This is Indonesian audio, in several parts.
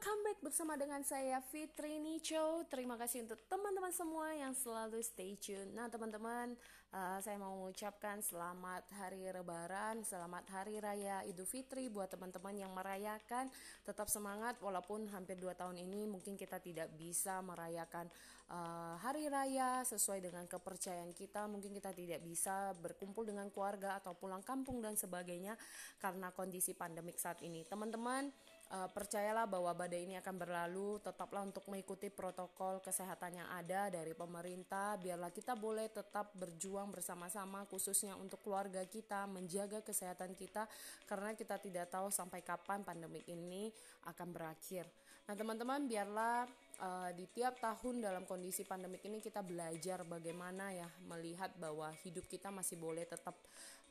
Welcome back bersama dengan saya Fitri Nicho. Terima kasih untuk teman-teman semua yang selalu stay tune. Nah teman-teman, uh, saya mau mengucapkan selamat hari Lebaran, selamat hari raya Idul Fitri buat teman-teman yang merayakan. Tetap semangat walaupun hampir 2 tahun ini mungkin kita tidak bisa merayakan uh, hari raya sesuai dengan kepercayaan kita. Mungkin kita tidak bisa berkumpul dengan keluarga atau pulang kampung dan sebagainya karena kondisi pandemik saat ini. Teman-teman, uh, percayalah bahwa badai ini akan berlalu. Tetaplah untuk mengikuti protokol kesehatan yang ada dari pemerintah. Biarlah kita boleh tetap berjuang bersama-sama khususnya untuk keluarga kita menjaga kesehatan kita. Karena kita tidak tahu sampai kapan pandemik ini akan berakhir. Nah teman-teman biarlah uh, di tiap tahun dalam kondisi pandemik ini kita belajar bagaimana ya melihat bahwa hidup kita masih boleh tetap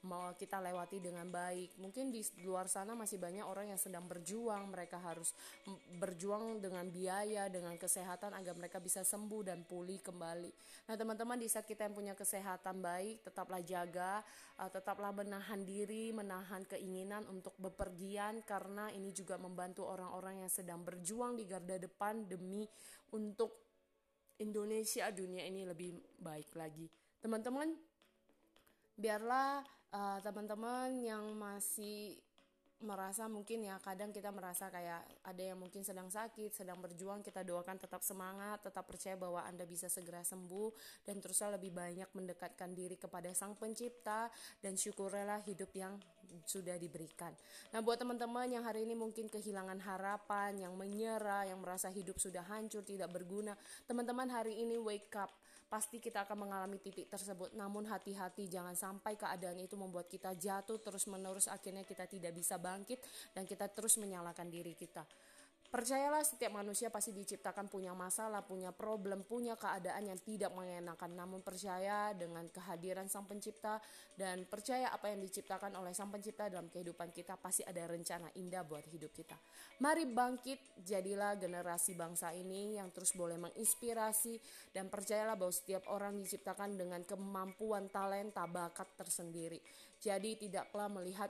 mau kita lewati dengan baik. Mungkin di luar sana masih banyak orang yang sedang berjuang, mereka harus berjuang dengan biaya, dengan kesehatan agar mereka bisa sembuh dan pulih kembali. Nah, teman-teman di saat kita yang punya kesehatan baik, tetaplah jaga, uh, tetaplah menahan diri, menahan keinginan untuk bepergian karena ini juga membantu orang-orang yang sedang berjuang di garda depan demi untuk Indonesia dunia ini lebih baik lagi. Teman-teman, biarlah uh, teman-teman yang masih merasa mungkin ya kadang kita merasa kayak ada yang mungkin sedang sakit, sedang berjuang, kita doakan tetap semangat, tetap percaya bahwa Anda bisa segera sembuh dan teruslah lebih banyak mendekatkan diri kepada Sang Pencipta dan syukurlah hidup yang sudah diberikan. Nah, buat teman-teman yang hari ini mungkin kehilangan harapan, yang menyerah, yang merasa hidup sudah hancur, tidak berguna, teman-teman hari ini wake up. Pasti kita akan mengalami titik tersebut. Namun hati-hati jangan sampai keadaan itu membuat kita jatuh terus-menerus akhirnya kita tidak bisa bangkit dan kita terus menyalahkan diri kita. Percayalah setiap manusia pasti diciptakan punya masalah, punya problem, punya keadaan yang tidak mengenakan. Namun percaya dengan kehadiran Sang Pencipta dan percaya apa yang diciptakan oleh Sang Pencipta dalam kehidupan kita pasti ada rencana indah buat hidup kita. Mari bangkit, jadilah generasi bangsa ini yang terus boleh menginspirasi dan percayalah bahwa setiap orang diciptakan dengan kemampuan, talenta, bakat tersendiri. Jadi tidaklah melihat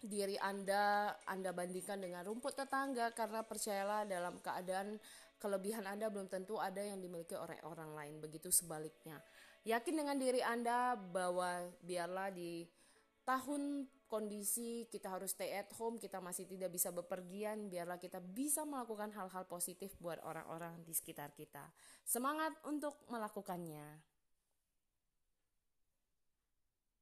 diri Anda Anda bandingkan dengan rumput tetangga karena percayalah dalam keadaan kelebihan Anda belum tentu ada yang dimiliki oleh orang lain begitu sebaliknya. Yakin dengan diri Anda bahwa biarlah di tahun kondisi kita harus stay at home kita masih tidak bisa bepergian biarlah kita bisa melakukan hal-hal positif buat orang-orang di sekitar kita. Semangat untuk melakukannya